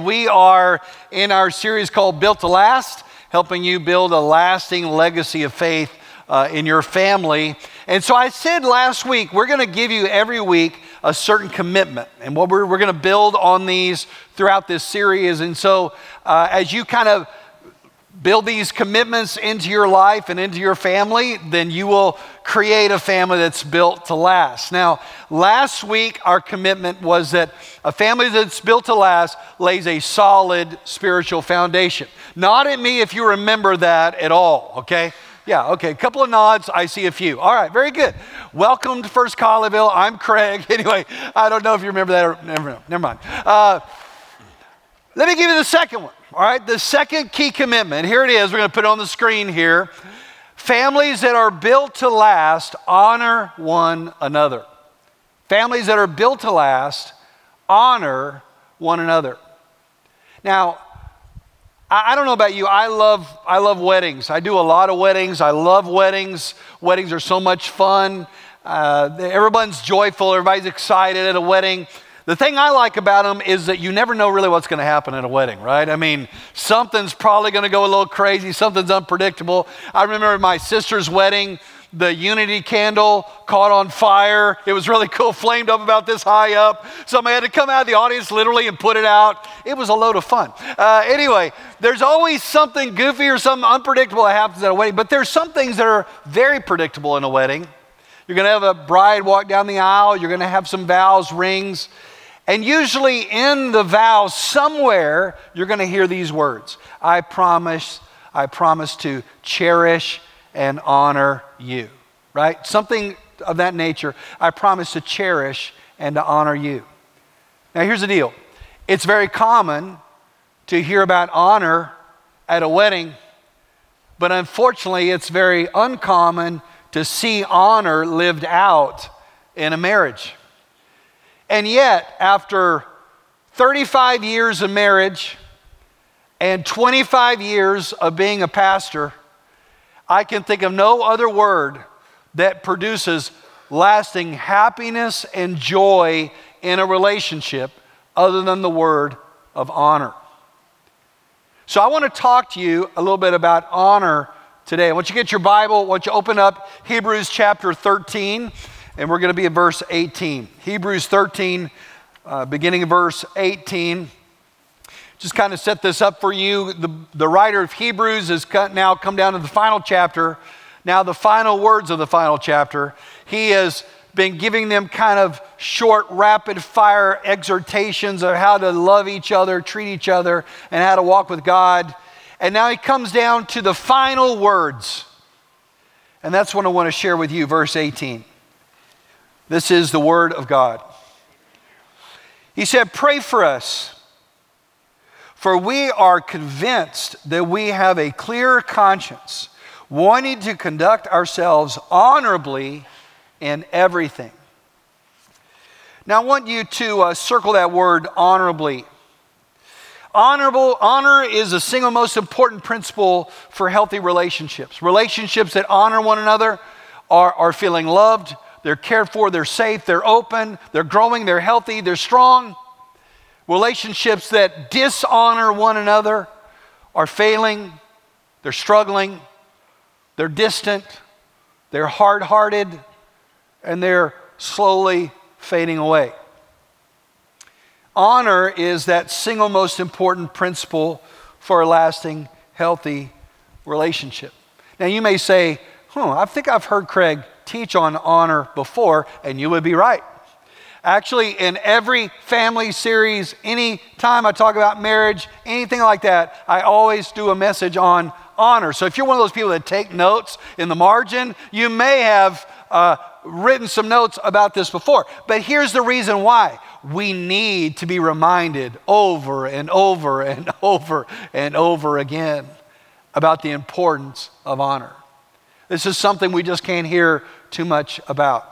We are in our series called Built to Last, helping you build a lasting legacy of faith uh, in your family. And so I said last week, we're going to give you every week a certain commitment. And what we're, we're going to build on these throughout this series. And so uh, as you kind of build these commitments into your life and into your family, then you will create a family that's built to last. Now, last week, our commitment was that a family that's built to last lays a solid spiritual foundation. Nod at me if you remember that at all, okay? Yeah, okay. A couple of nods. I see a few. All right, very good. Welcome to First Colleyville. I'm Craig. Anyway, I don't know if you remember that or never, never mind. Uh, let me give you the second one. All right, the second key commitment, here it is, we're going to put it on the screen here. Families that are built to last honor one another. Families that are built to last honor one another. Now, I, don't know about you. I love, I love weddings. I do a lot of weddings. I love weddings. Weddings are so much fun. Uh, everyone's joyful. Everybody's excited at a wedding. The thing I like about them is that you never know really what's going to happen at a wedding, right? I mean, something's probably going to go a little crazy, something's unpredictable. I remember my sister's wedding, the unity candle caught on fire. It was really cool, flamed up about this high up. Somebody had to come out of the audience literally and put it out. It was a load of fun. Uh, anyway, there's always something goofy or something unpredictable that happens at a wedding, but there's some things that are very predictable in a wedding. You're going to have a bride walk down the aisle, you're going to have some vows, rings. And usually in the vow, somewhere, you're going to hear these words I promise, I promise to cherish and honor you, right? Something of that nature. I promise to cherish and to honor you. Now, here's the deal it's very common to hear about honor at a wedding, but unfortunately, it's very uncommon to see honor lived out in a marriage. And yet, after 35 years of marriage and 25 years of being a pastor, I can think of no other word that produces lasting happiness and joy in a relationship other than the word of honor. So, I want to talk to you a little bit about honor today. I want you get your Bible, I want you open up Hebrews chapter 13 and we're going to be in verse 18. Hebrews 13, uh, beginning of verse 18. Just kind of set this up for you. The, the writer of Hebrews has now come down to the final chapter. Now, the final words of the final chapter. He has been giving them kind of short, rapid fire exhortations of how to love each other, treat each other, and how to walk with God. And now he comes down to the final words. And that's what I want to share with you, verse 18. This is the Word of God. He said, Pray for us, for we are convinced that we have a clear conscience, wanting to conduct ourselves honorably in everything. Now, I want you to uh, circle that word honorably. Honorable, honor is the single most important principle for healthy relationships. Relationships that honor one another are, are feeling loved, they're cared for, they're safe, they're open, they're growing, they're healthy, they're strong. Relationships that dishonor one another are failing, they're struggling, they're distant, they're hard hearted, and they're slowly fading away. Honor is that single most important principle for a lasting, healthy relationship. Now, you may say, hmm, I think I've heard Craig teach on honor before, and you would be right. Actually, in every family series, any time I talk about marriage, anything like that, I always do a message on honor. So if you're one of those people that take notes in the margin, you may have uh, written some notes about this before. But here's the reason why we need to be reminded over and over and over and over again about the importance of honor. This is something we just can't hear too much about.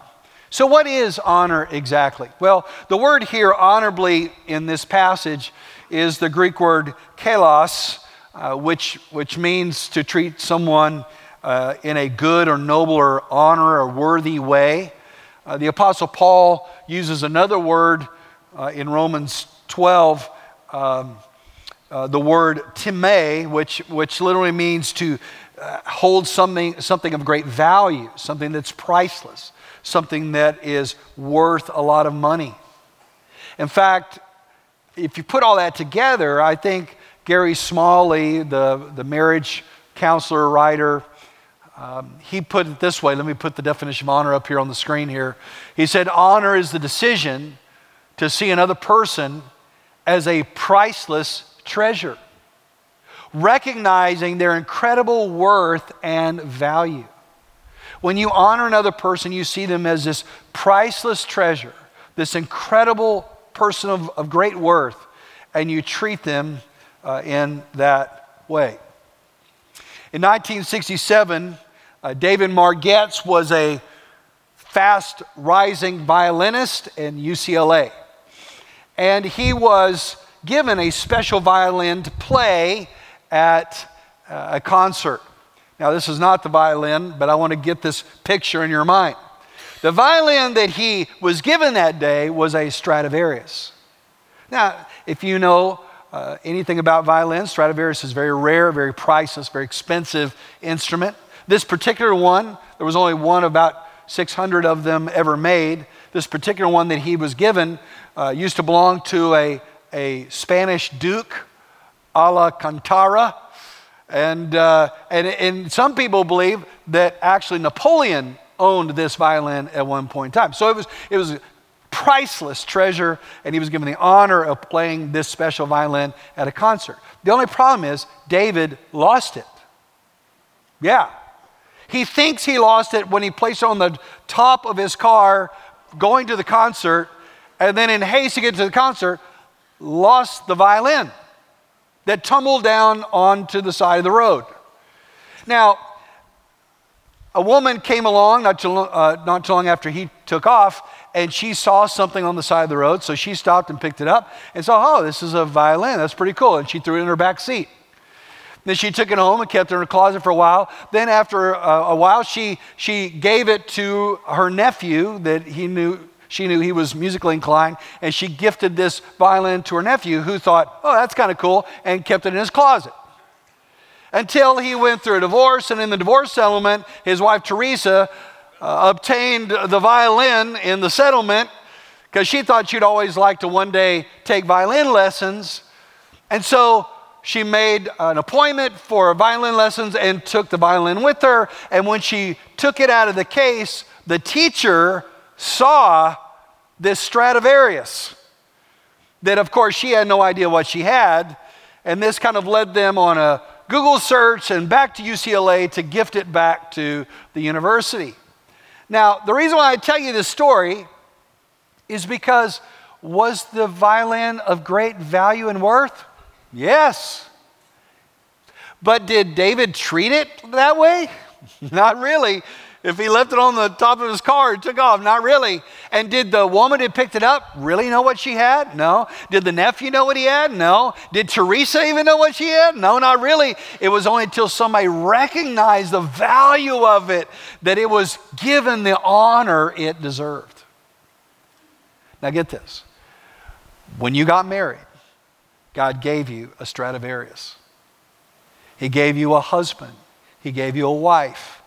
So, what is honor exactly? Well, the word here, honorably, in this passage is the Greek word kalos, uh, which, which means to treat someone uh, in a good or noble or honor or worthy way. Uh, the Apostle Paul uses another word uh, in Romans 12 um, uh, the word time, which, which literally means to uh, hold something, something of great value, something that's priceless, something that is worth a lot of money. In fact, if you put all that together, I think Gary Smalley, the, the marriage counselor, writer, um, he put it this way. Let me put the definition of honor up here on the screen here. He said, Honor is the decision to see another person as a priceless treasure, recognizing their incredible worth and value. When you honor another person, you see them as this priceless treasure, this incredible person of, of great worth, and you treat them uh, in that way. In 1967, uh, David Margetts was a fast rising violinist in UCLA. And he was given a special violin to play at uh, a concert. Now, this is not the violin, but I want to get this picture in your mind. The violin that he was given that day was a Stradivarius. Now, if you know uh, anything about violins, Stradivarius is very rare, very priceless, very expensive instrument. This particular one, there was only one about 600 of them ever made. This particular one that he was given uh, used to belong to a, a Spanish duke, Alcantara. And, uh, and, and some people believe that actually Napoleon owned this violin at one point in time. So it was, it was a priceless treasure, and he was given the honor of playing this special violin at a concert. The only problem is David lost it. Yeah. He thinks he lost it when he placed it on the top of his car going to the concert, and then in haste to get to the concert, lost the violin that tumbled down onto the side of the road. Now, a woman came along not too, uh, not too long after he took off, and she saw something on the side of the road, so she stopped and picked it up and saw, oh, this is a violin. That's pretty cool. And she threw it in her back seat. Then she took it home and kept it in her closet for a while. Then, after a, a while, she, she gave it to her nephew that he knew she knew he was musically inclined, and she gifted this violin to her nephew, who thought, oh, that's kind of cool, and kept it in his closet. Until he went through a divorce, and in the divorce settlement, his wife Teresa uh, obtained the violin in the settlement because she thought she'd always like to one day take violin lessons. And so she made an appointment for violin lessons and took the violin with her. And when she took it out of the case, the teacher saw this Stradivarius. That, of course, she had no idea what she had. And this kind of led them on a Google search and back to UCLA to gift it back to the university. Now, the reason why I tell you this story is because was the violin of great value and worth? Yes. But did David treat it that way? Not really. If he left it on the top of his car and took off, not really. And did the woman who picked it up really know what she had? No. Did the nephew know what he had? No. Did Teresa even know what she had? No, not really. It was only until somebody recognized the value of it that it was given the honor it deserved. Now, get this. When you got married, God gave you a Stradivarius. He gave you a husband. He gave you a wife.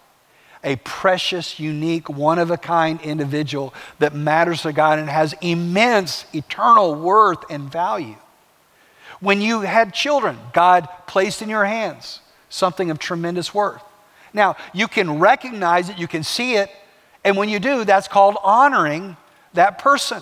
A precious, unique, one of a kind individual that matters to God and has immense eternal worth and value. When you had children, God placed in your hands something of tremendous worth. Now, you can recognize it, you can see it, and when you do, that's called honoring that person.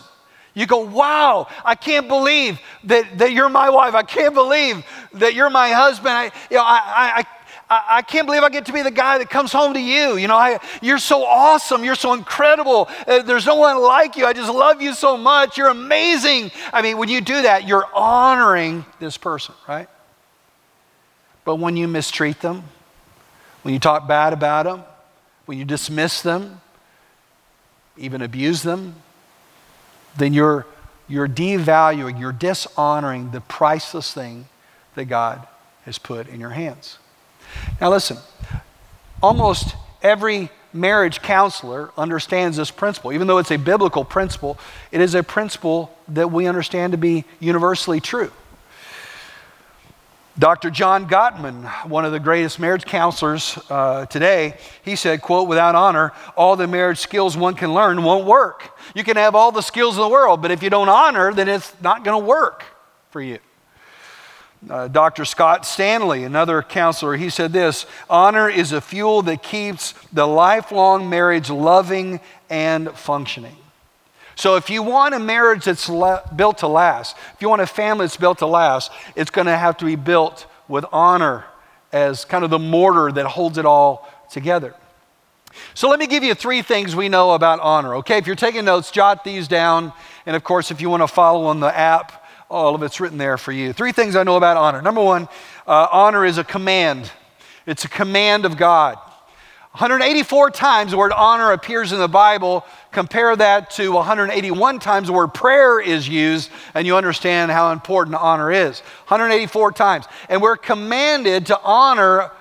You go, wow, I can't believe that, that you're my wife. I can't believe that you're my husband. I, you know, I, I, I, I can't believe I get to be the guy that comes home to you. You know, I, you're so awesome. You're so incredible. Uh, there's no one like you. I just love you so much. You're amazing. I mean, when you do that, you're honoring this person, right? But when you mistreat them, when you talk bad about them, when you dismiss them, even abuse them, then you're, you're devaluing, you're dishonoring the priceless thing that God has put in your hands. Now, listen, almost every marriage counselor understands this principle. Even though it's a biblical principle, it is a principle that we understand to be universally true. Dr. John Gottman, one of the greatest marriage counselors uh, today, he said, quote, without honor, all the marriage skills one can learn won't work. You can have all the skills in the world, but if you don't honor, then it's not going to work for you. Uh, Dr. Scott Stanley, another counselor, he said this honor is a fuel that keeps the lifelong marriage loving and functioning. So, if you want a marriage that's la- built to last, if you want a family that's built to last, it's going to have to be built with honor as kind of the mortar that holds it all together. So, let me give you three things we know about honor. Okay, if you're taking notes, jot these down. And of course, if you want to follow on the app, all of it's written there for you. Three things I know about honor. Number one, uh, honor is a command, it's a command of God. 184 times the word honor appears in the Bible. Compare that to 181 times the word prayer is used, and you understand how important honor is. 184 times. And we're commanded to honor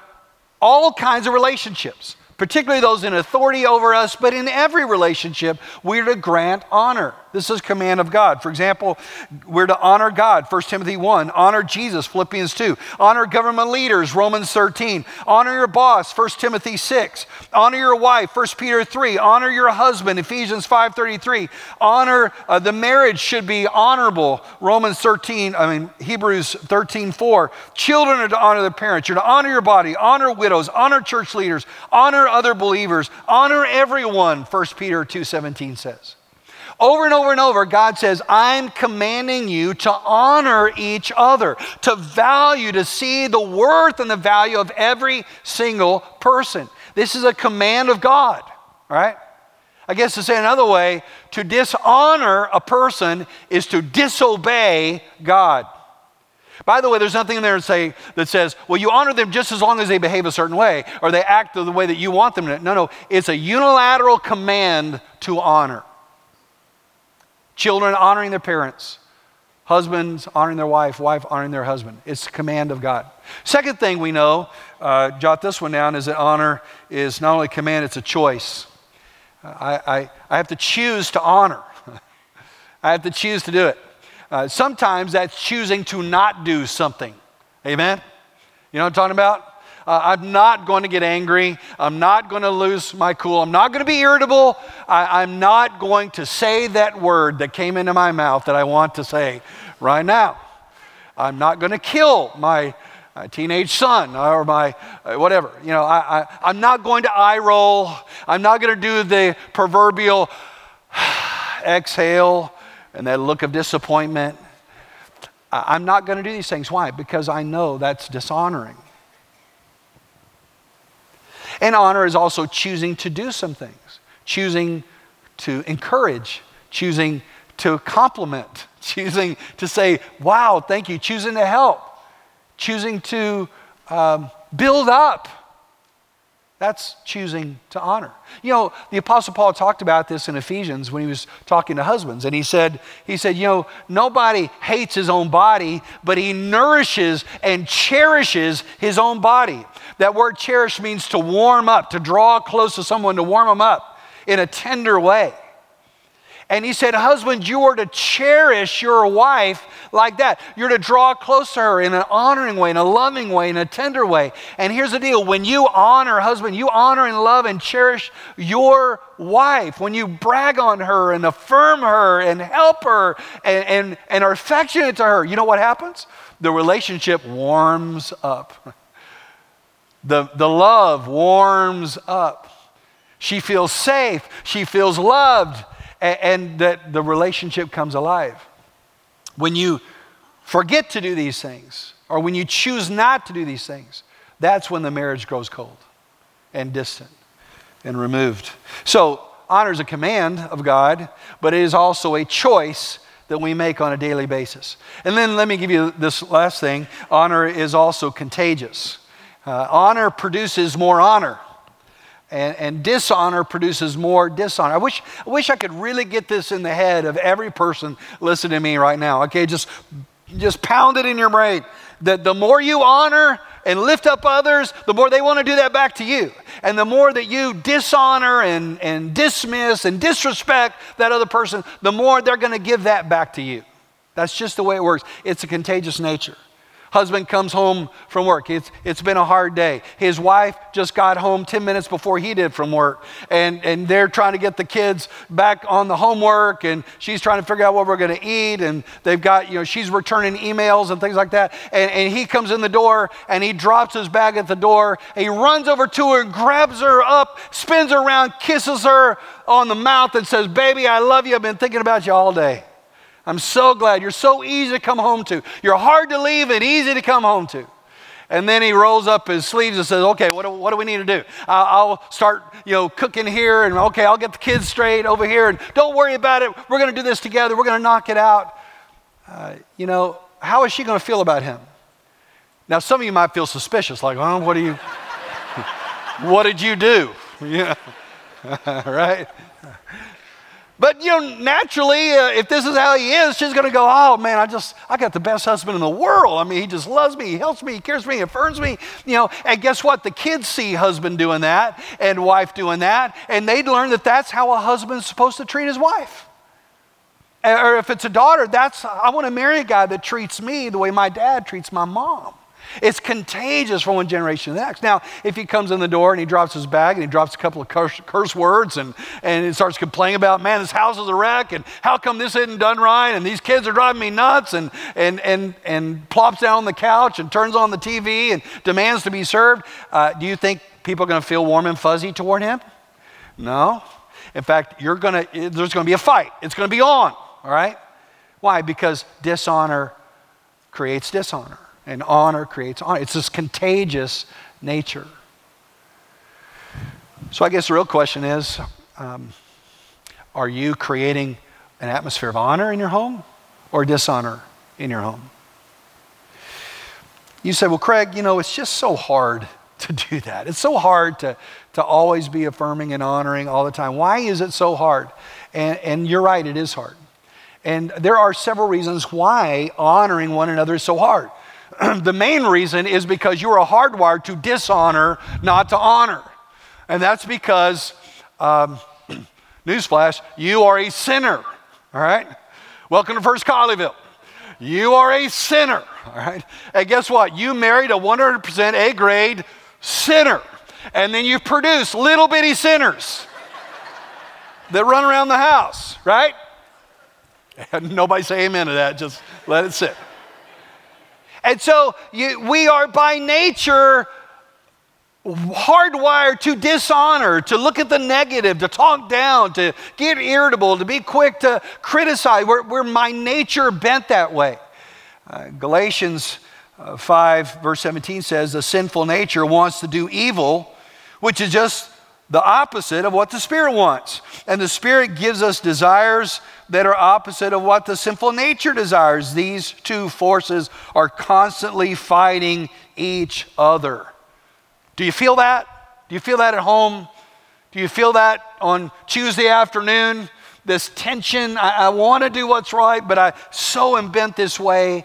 all kinds of relationships particularly those in authority over us, but in every relationship, we're to grant honor. This is command of God. For example, we're to honor God, 1 Timothy 1, honor Jesus, Philippians 2, honor government leaders, Romans 13, honor your boss, 1 Timothy 6, honor your wife, 1 Peter 3, honor your husband, Ephesians 5:33, honor uh, the marriage should be honorable, Romans 13, I mean Hebrews 13:4. Children are to honor their parents. You're to honor your body, honor widows, honor church leaders, honor other believers, honor everyone, 1 Peter 2:17 says. Over and over and over, God says, I'm commanding you to honor each other, to value, to see the worth and the value of every single person. This is a command of God, right? I guess to say another way, to dishonor a person is to disobey God. By the way, there's nothing in there say, that says, well, you honor them just as long as they behave a certain way or they act the way that you want them to. No, no, it's a unilateral command to honor. Children honoring their parents, husbands honoring their wife, wife honoring their husband. It's the command of God. Second thing we know, uh, jot this one down, is that honor is not only command, it's a choice. I, I, I have to choose to honor. I have to choose to do it. Uh, sometimes that's choosing to not do something. Amen? You know what I'm talking about? Uh, I'm not going to get angry. I'm not going to lose my cool. I'm not going to be irritable. I, I'm not going to say that word that came into my mouth that I want to say right now. I'm not going to kill my uh, teenage son or my uh, whatever. You know, I, I, I'm not going to eye roll. I'm not going to do the proverbial exhale and that look of disappointment. I'm not going to do these things. Why? Because I know that's dishonoring. And honor is also choosing to do some things, choosing to encourage, choosing to compliment, choosing to say, wow, thank you, choosing to help, choosing to um, build up that's choosing to honor. You know, the Apostle Paul talked about this in Ephesians when he was talking to husbands, and he said, he said, you know, nobody hates his own body, but he nourishes and cherishes his own body. That word cherish means to warm up, to draw close to someone, to warm them up in a tender way. And he said, Husbands, you are to cherish your wife like that. You're to draw close to her in an honoring way, in a loving way, in a tender way. And here's the deal when you honor, husband, you honor and love and cherish your wife, when you brag on her and affirm her and help her and, and, and are affectionate to her, you know what happens? The relationship warms up. The, the love warms up. She feels safe. She feels loved and, and that the relationship comes alive. When you forget to do these things, or when you choose not to do these things, that's when the marriage grows cold and distant and removed. So, honor is a command of God, but it is also a choice that we make on a daily basis. And then let me give you this last thing honor is also contagious. Uh, honor produces more honor. And, and, dishonor produces more dishonor. I wish, I wish I could really get this in the head of every person listening to me right now. Okay, just, just pound it in your brain. That the more you honor and lift up others, the more they want to do that back to you. And the more that you dishonor and, and dismiss and disrespect that other person, the more they're going to give that back to you. That's just the way it works. It's a contagious nature. Husband comes home from work. It's, it's been a hard day. His wife just got home 10 minutes before he did from work. And, and they're trying to get the kids back on the homework. And she's trying to figure out what we're going to eat. And they've got, you know, she's returning emails and things like that. And, and he comes in the door and he drops his bag at the door. he runs over to her, grabs her up, spins around, kisses her on the mouth, and says, Baby, I love you. I've been thinking about you all day. I'm so glad. You're so easy to come home to. You're hard to leave and easy to come home to. And then he rolls up his sleeves and says, Okay, what do, what do we need to do? I'll start, you know, cooking here, and okay, I'll get the kids straight over here, and don't worry about it. We're going to do this together. We're going to knock it out. Uh, you know, how is she going to feel about him? Now, some of you might feel suspicious, like, oh, what do you, what did you do? Yeah, right? But you know, naturally, uh, if this is how he is, she's going to go, "Oh man, I just I got the best husband in the world. I mean, he just loves me, he helps me, he cares for me, he affirms me." You know, and guess what? The kids see husband doing that and wife doing that, and they learn that that's how a husband's supposed to treat his wife. Or if it's a daughter, that's I want to marry a guy that treats me the way my dad treats my mom. It's contagious from one generation to the next. Now, if he comes in the door and he drops his bag and he drops a couple of curse, curse words and, and he starts complaining about, man, this house is a wreck and how come this isn't done right and these kids are driving me nuts and, and, and, and plops down on the couch and turns on the TV and demands to be served, uh, do you think people are going to feel warm and fuzzy toward him? No. In fact, you're gonna, there's going to be a fight. It's going to be on, all right? Why? Because dishonor creates dishonor and honor creates honor. It's this contagious nature. So I guess the real question is um, are you creating an atmosphere of honor in your home or dishonor in your home? You say, well, Craig, you know, it's just so hard to do that. It's so hard to, to always be affirming and honoring all the time. Why is it so hard? And, and you're right, it is hard. And there are several reasons why honoring one another is so hard. the main reason is because you are hardwired to dishonor, not to honor. And that's because, um, newsflash, you are a sinner. All right? Welcome to First Colleyville. You are a sinner. All right? And guess what? You married a 100% A grade sinner. And then you produce little bitty sinners that run around the house, right? And nobody say amen to that. Just let it sit. And so you, we are by nature hardwired to dishonor, to look at the negative, to talk down, to get irritable, to be quick to criticize. We're, we're nature bent that way. Uh, Galatians uh, 5, verse 17 says, The sinful nature wants to do evil, which is just the opposite of what the Spirit wants. And the Spirit gives us desires that are opposite of what the sinful nature desires. These two forces are constantly fighting each other. Do you feel that? Do you feel that at home? Do you feel that on Tuesday afternoon? This tension, I, I want to do what's right, but I so am bent this way.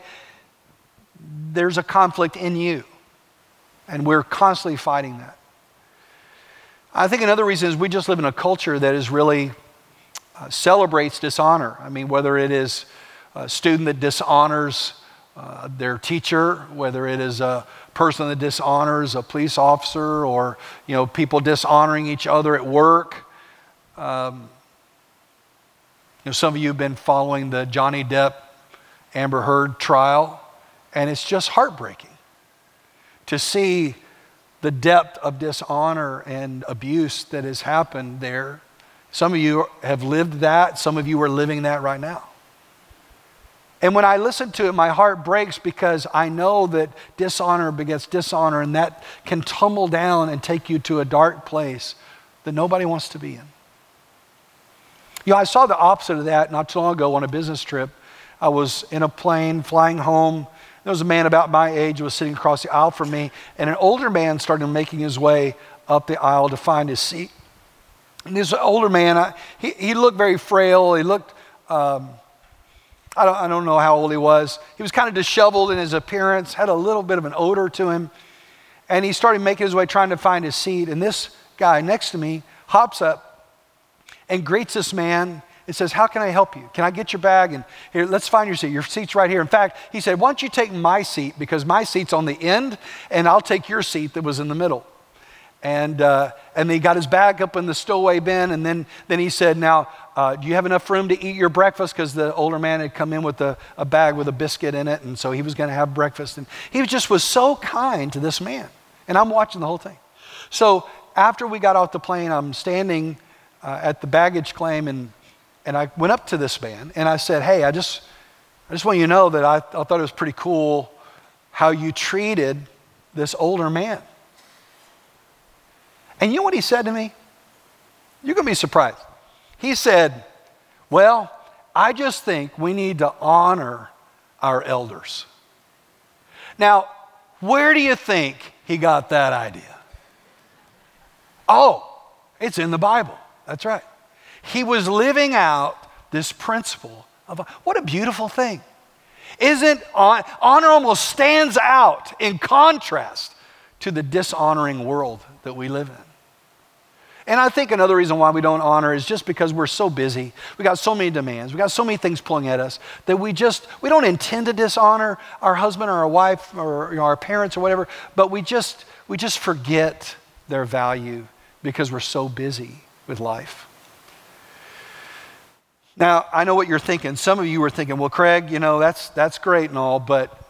There's a conflict in you, and we're constantly fighting that. I think another reason is we just live in a culture that is really uh, celebrates dishonor. I mean, whether it is a student that dishonors uh, their teacher, whether it is a person that dishonors a police officer, or you know people dishonoring each other at work. Um, you know, some of you have been following the Johnny Depp Amber Heard trial, and it's just heartbreaking to see the depth of dishonor and abuse that has happened there some of you have lived that, some of you are living that right now. And when I listen to it, my heart breaks because I know that dishonor begets dishonor, and that can tumble down and take you to a dark place that nobody wants to be in. You know, I saw the opposite of that not too long ago on a business trip. I was in a plane flying home. There was a man about my age who was sitting across the aisle from me, and an older man started making his way up the aisle to find his seat. And this older man, I, he, he looked very frail. He looked, um, I, don't, I don't know how old he was. He was kind of disheveled in his appearance, had a little bit of an odor to him. And he started making his way trying to find his seat. And this guy next to me hops up and greets this man It says, How can I help you? Can I get your bag? And here, let's find your seat. Your seat's right here. In fact, he said, Why don't you take my seat because my seat's on the end, and I'll take your seat that was in the middle. And, uh, and he got his bag up in the stowaway bin, and then, then he said, Now, uh, do you have enough room to eat your breakfast? Because the older man had come in with a, a bag with a biscuit in it, and so he was going to have breakfast. And he just was so kind to this man. And I'm watching the whole thing. So after we got off the plane, I'm standing uh, at the baggage claim, and, and I went up to this man, and I said, Hey, I just, I just want you to know that I, I thought it was pretty cool how you treated this older man. And you know what he said to me? You're going to be surprised. He said, Well, I just think we need to honor our elders. Now, where do you think he got that idea? Oh, it's in the Bible. That's right. He was living out this principle of what a beautiful thing. Isn't honor almost stands out in contrast to the dishonoring world that we live in? And I think another reason why we don't honor is just because we're so busy. We got so many demands. We got so many things pulling at us that we just we don't intend to dishonor our husband or our wife or you know, our parents or whatever, but we just we just forget their value because we're so busy with life. Now, I know what you're thinking. Some of you were thinking, well, Craig, you know, that's, that's great and all, but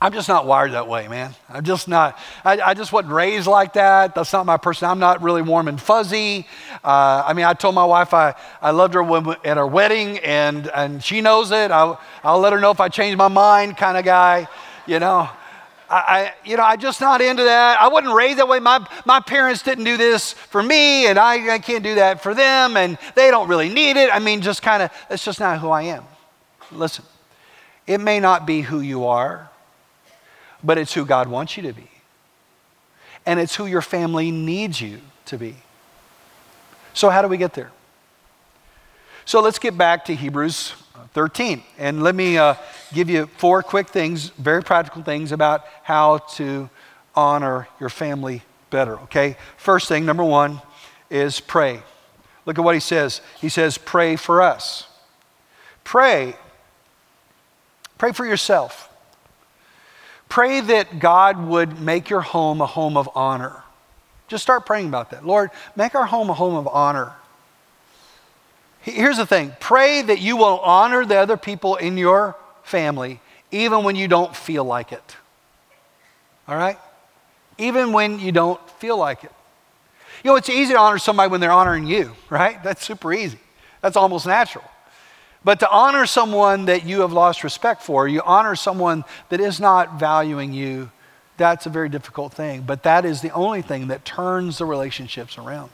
I'm just not wired that way, man. I'm just not, I, I, just wasn't raised like that. That's not my person. I'm not really warm and fuzzy. Uh, I mean, I told my wife I, I loved her when, at our wedding, and, and she knows it. I'll, I'll let her know if I change my mind kind of guy, you know. I, you know, I'm just not into that. I wasn't raised that way. My, my parents didn't do this for me, and I, I can't do that for them, and they don't really need it. I mean, just kind of, that's just not who I am. Listen, it may not be who you are but it's who God wants you to be. And it's who your family needs you to be. So, how do we get there? So, let's get back to Hebrews 13. And let me uh, give you four quick things, very practical things about how to honor your family better, okay? First thing, number one, is pray. Look at what he says. He says, pray for us. Pray. Pray for yourself. Pray that God would make your home a home of honor. Just start praying about that. Lord, make our home a home of honor. Here's the thing pray that you will honor the other people in your family even when you don't feel like it. All right? Even when you don't feel like it. You know, it's easy to honor somebody when they're honoring you, right? That's super easy. That's almost natural. But to honor someone that you have lost respect for, you honor someone that is not valuing you, that's a very difficult thing. But that is the only thing that turns the relationships around.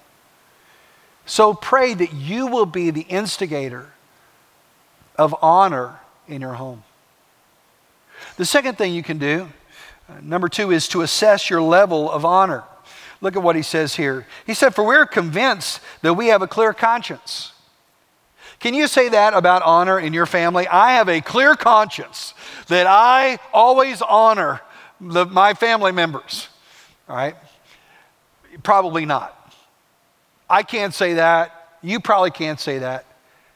So pray that you will be the instigator of honor in your home. The second thing you can do, uh, number two, is to assess your level of honor. Look at what he says here. He said, For we're convinced that we have a clear conscience. Can you say that about honor in your family? I have a clear conscience that I always honor the, my family members. All right? Probably not. I can't say that. You probably can't say that.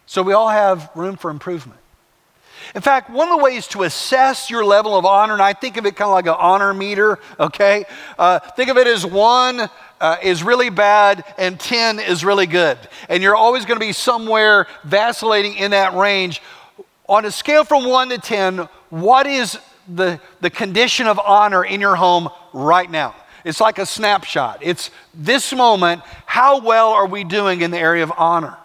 So we all have room for improvement. In fact, one of the ways to assess your level of honor, and I think of it kind of like an honor meter, okay? Uh, think of it as one uh, is really bad and 10 is really good. And you're always going to be somewhere vacillating in that range. On a scale from 1 to 10, what is the, the condition of honor in your home right now? It's like a snapshot. It's this moment, how well are we doing in the area of honor?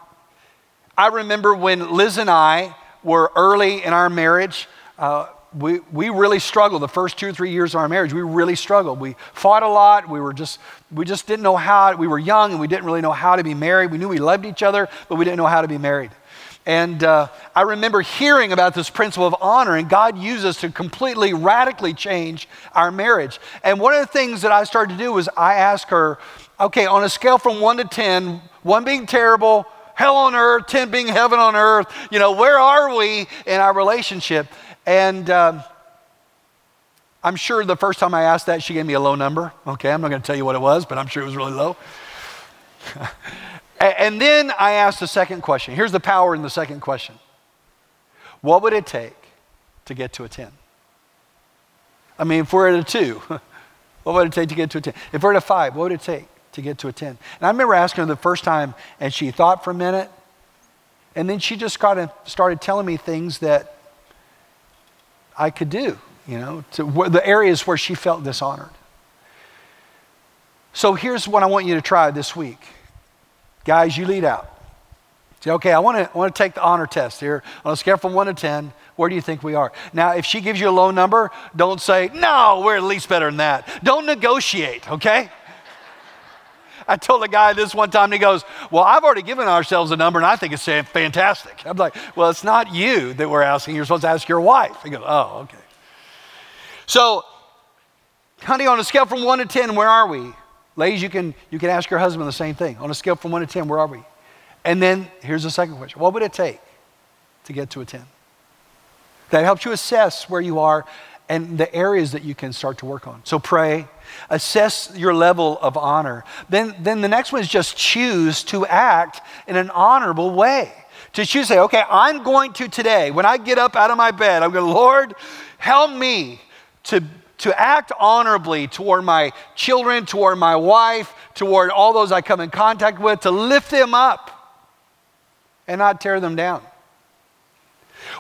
I remember when Liz and I were early in our marriage. Uh, we, we really struggled the first two or three years of our marriage we really struggled we fought a lot we were just we just didn't know how we were young and we didn't really know how to be married we knew we loved each other but we didn't know how to be married and uh, i remember hearing about this principle of honor and god used us to completely radically change our marriage and one of the things that i started to do was i asked her okay on a scale from 1 to 10 1 being terrible hell on earth 10 being heaven on earth you know where are we in our relationship and um, I'm sure the first time I asked that, she gave me a low number. Okay, I'm not going to tell you what it was, but I'm sure it was really low. And then I asked the second question. Here's the power in the second question What would it take to get to a 10? I mean, if we're at a 2, what would it take to get to a 10? If we're at a 5, what would it take to get to a 10? And I remember asking her the first time, and she thought for a minute, and then she just kind of started telling me things that I could do, you know, to the areas where she felt dishonored. So here's what I want you to try this week. Guys, you lead out. Say, okay, I want to, want to take the honor test here on a scale from 1 to 10. Where do you think we are? Now, if she gives you a low number, don't say, no, we're at least better than that. Don't negotiate, okay? I told a guy this one time, and he goes, Well, I've already given ourselves a number, and I think it's fantastic. I'm like, Well, it's not you that we're asking. You're supposed to ask your wife. He goes, Oh, okay. So, honey, on a scale from 1 to 10, where are we? Ladies, you can, you can ask your husband the same thing. On a scale from 1 to 10, where are we? And then here's the second question What would it take to get to a 10? That helps you assess where you are and the areas that you can start to work on. So pray, assess your level of honor. Then, then the next one is just choose to act in an honorable way. To choose, say, okay, I'm going to today, when I get up out of my bed, I'm going, to, Lord, help me to to act honorably toward my children, toward my wife, toward all those I come in contact with, to lift them up and not tear them down.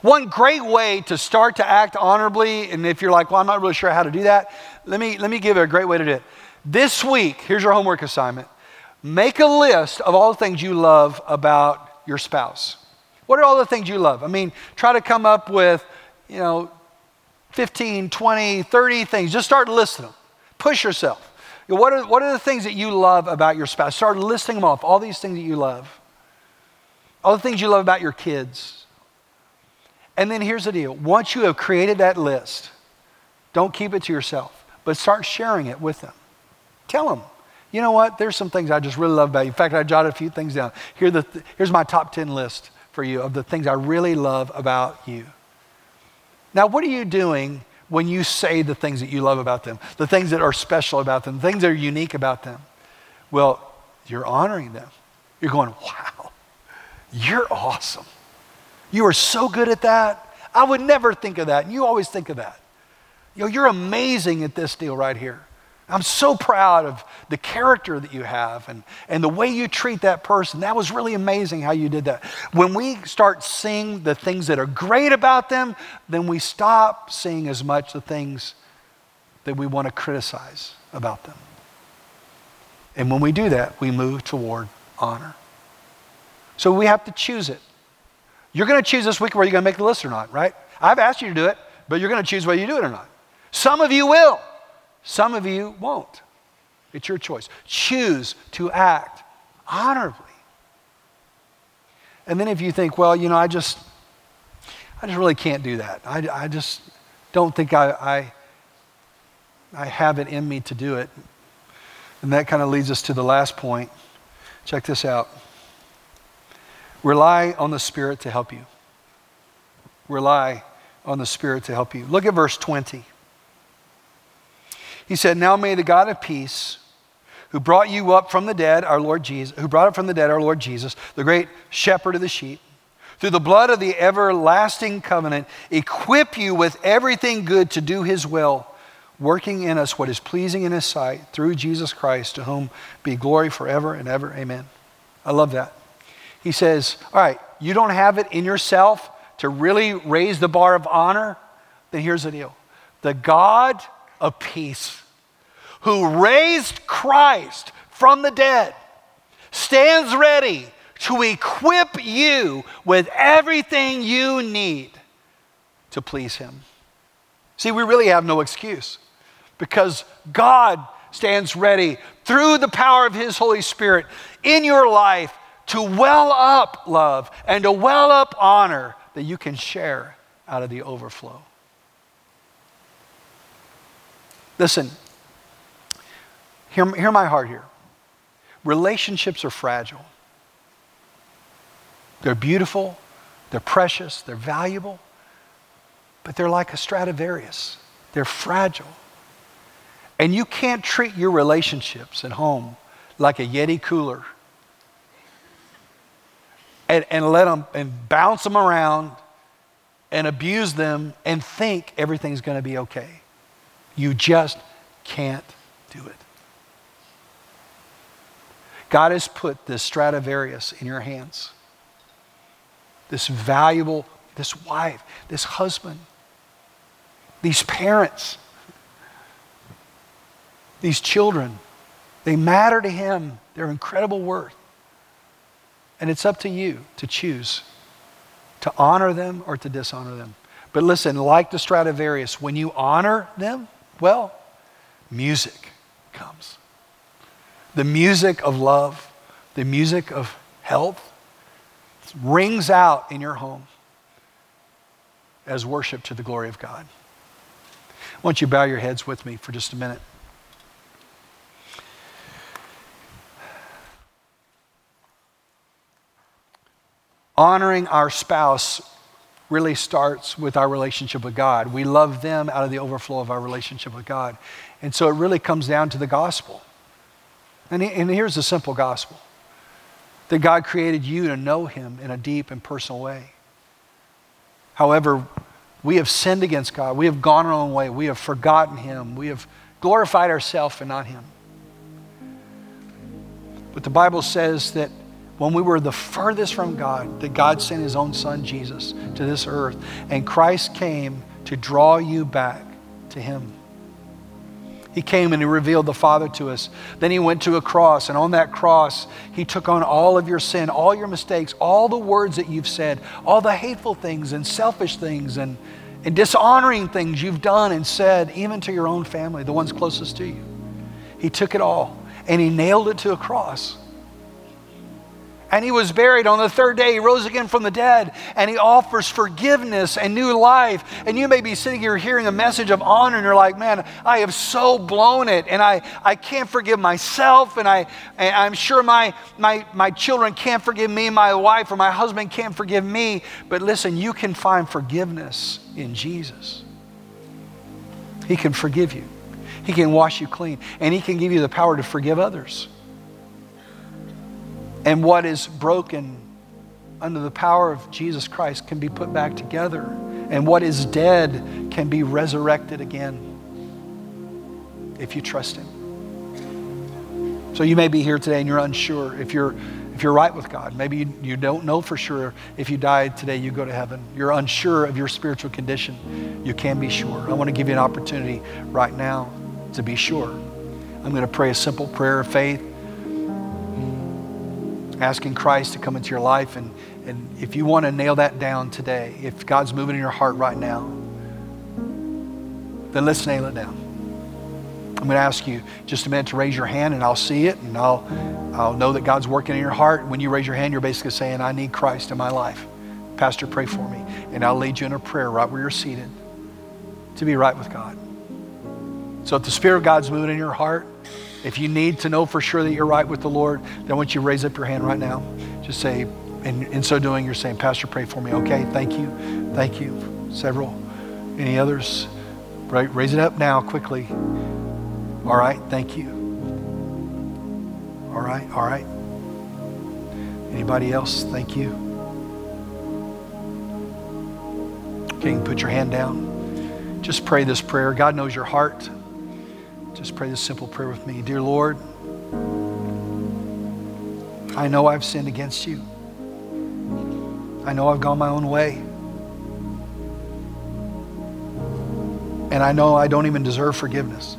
One great way to start to act honorably, and if you're like, well, I'm not really sure how to do that, let me, let me give you a great way to do it. This week, here's your homework assignment make a list of all the things you love about your spouse. What are all the things you love? I mean, try to come up with, you know, 15, 20, 30 things. Just start listing them. Push yourself. What are, what are the things that you love about your spouse? Start listing them off. All these things that you love. All the things you love about your kids. And then here's the deal once you have created that list, don't keep it to yourself, but start sharing it with them. Tell them, you know what? There's some things I just really love about you. In fact, I jotted a few things down. Here the th- here's my top 10 list for you of the things I really love about you. Now, what are you doing when you say the things that you love about them, the things that are special about them, the things that are unique about them? Well, you're honoring them. You're going, wow, you're awesome. You are so good at that. I would never think of that. And you always think of that. You know, you're amazing at this deal right here. I'm so proud of the character that you have and, and the way you treat that person. That was really amazing how you did that. When we start seeing the things that are great about them, then we stop seeing as much the things that we want to criticize about them. And when we do that, we move toward honor. So we have to choose it. You're going to choose this week whether you're going to make the list or not, right? I've asked you to do it, but you're going to choose whether you do it or not. Some of you will. Some of you won't. It's your choice. Choose to act honorably. And then if you think, well, you know, I just, I just really can't do that. I, I just don't think I, I, I have it in me to do it. And that kind of leads us to the last point. Check this out. Rely on the Spirit to help you. Rely on the Spirit to help you. Look at verse 20. He said, Now may the God of peace, who brought you up from the dead, our Lord Jesus, who brought up from the dead our Lord Jesus, the great shepherd of the sheep, through the blood of the everlasting covenant, equip you with everything good to do his will, working in us what is pleasing in his sight through Jesus Christ, to whom be glory forever and ever. Amen. I love that. He says, All right, you don't have it in yourself to really raise the bar of honor, then here's the deal. The God of peace who raised Christ from the dead, stands ready to equip you with everything you need to please Him. See, we really have no excuse because God stands ready through the power of His Holy Spirit in your life to well up love and to well up honor that you can share out of the overflow. Listen, Hear, hear my heart here. Relationships are fragile. They're beautiful, they're precious, they're valuable, but they're like a Stradivarius. They're fragile. And you can't treat your relationships at home like a Yeti cooler. and, and let them and bounce them around and abuse them and think everything's going to be okay. You just can't do it. God has put this Stradivarius in your hands. This valuable, this wife, this husband, these parents, these children. They matter to Him, they're incredible worth. And it's up to you to choose to honor them or to dishonor them. But listen, like the Stradivarius, when you honor them, well, music comes. The music of love, the music of health rings out in your home as worship to the glory of God. I want you to bow your heads with me for just a minute. Honoring our spouse really starts with our relationship with God. We love them out of the overflow of our relationship with God. And so it really comes down to the gospel. And, and here's the simple gospel that God created you to know Him in a deep and personal way. However, we have sinned against God. We have gone our own way. We have forgotten Him. We have glorified ourselves and not Him. But the Bible says that when we were the furthest from God, that God sent his own son, Jesus, to this earth. And Christ came to draw you back to him. He came and he revealed the Father to us. Then he went to a cross, and on that cross, he took on all of your sin, all your mistakes, all the words that you've said, all the hateful things and selfish things and, and dishonoring things you've done and said, even to your own family, the ones closest to you. He took it all and he nailed it to a cross and he was buried. On the third day, he rose again from the dead, and he offers forgiveness and new life. And you may be sitting here hearing a message of honor, and you're like, man, I have so blown it, and I, I can't forgive myself, and, I, and I'm sure my, my, my children can't forgive me, my wife or my husband can't forgive me. But listen, you can find forgiveness in Jesus. He can forgive you, He can wash you clean, and He can give you the power to forgive others. And what is broken under the power of Jesus Christ can be put back together. And what is dead can be resurrected again if you trust Him. So you may be here today and you're unsure if you're if you're right with God. Maybe you, you don't know for sure if you died today, you go to heaven. You're unsure of your spiritual condition. You can be sure. I want to give you an opportunity right now to be sure. I'm going to pray a simple prayer of faith asking Christ to come into your life. And, and if you want to nail that down today, if God's moving in your heart right now, then let's nail it down. I'm going to ask you just a minute to raise your hand and I'll see it and I'll, I'll know that God's working in your heart. When you raise your hand, you're basically saying, I need Christ in my life. Pastor, pray for me. And I'll lead you in a prayer right where you're seated to be right with God. So if the Spirit of God's moving in your heart, if you need to know for sure that you're right with the Lord, then I want you to raise up your hand right now. Just say, and in so doing, you're saying, Pastor, pray for me. Okay, thank you. Thank you. Several. Any others? Right, raise it up now quickly. All right, thank you. All right, all right. Anybody else? Thank you. Okay, you put your hand down. Just pray this prayer. God knows your heart. Just pray this simple prayer with me. Dear Lord, I know I've sinned against you. I know I've gone my own way. And I know I don't even deserve forgiveness.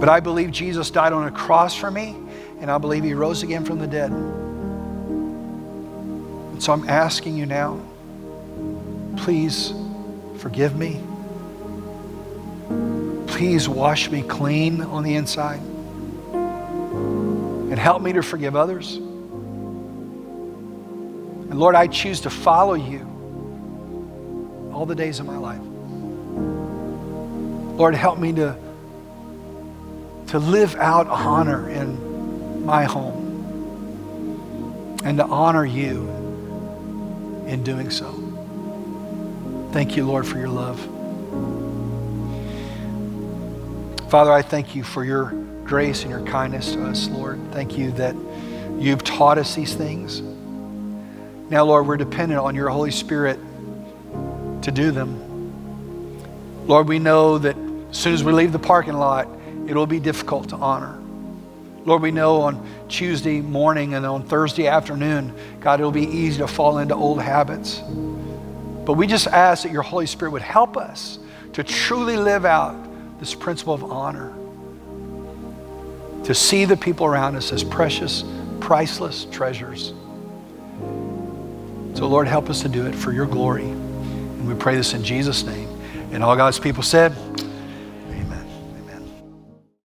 But I believe Jesus died on a cross for me, and I believe he rose again from the dead. And so I'm asking you now, please forgive me. Please wash me clean on the inside and help me to forgive others. And Lord, I choose to follow you all the days of my life. Lord, help me to, to live out honor in my home and to honor you in doing so. Thank you, Lord, for your love. Father, I thank you for your grace and your kindness to us, Lord. Thank you that You've taught us these things. Now, Lord, we're dependent on your Holy Spirit to do them. Lord, we know that as soon as we leave the parking lot, it'll be difficult to honor. Lord, we know on Tuesday morning and on Thursday afternoon, God, it'll be easy to fall into old habits. But we just ask that your Holy Spirit would help us to truly live out this principle of honor, to see the people around us as precious, priceless treasures. So, Lord, help us to do it for your glory. And we pray this in Jesus' name. And all God's people said,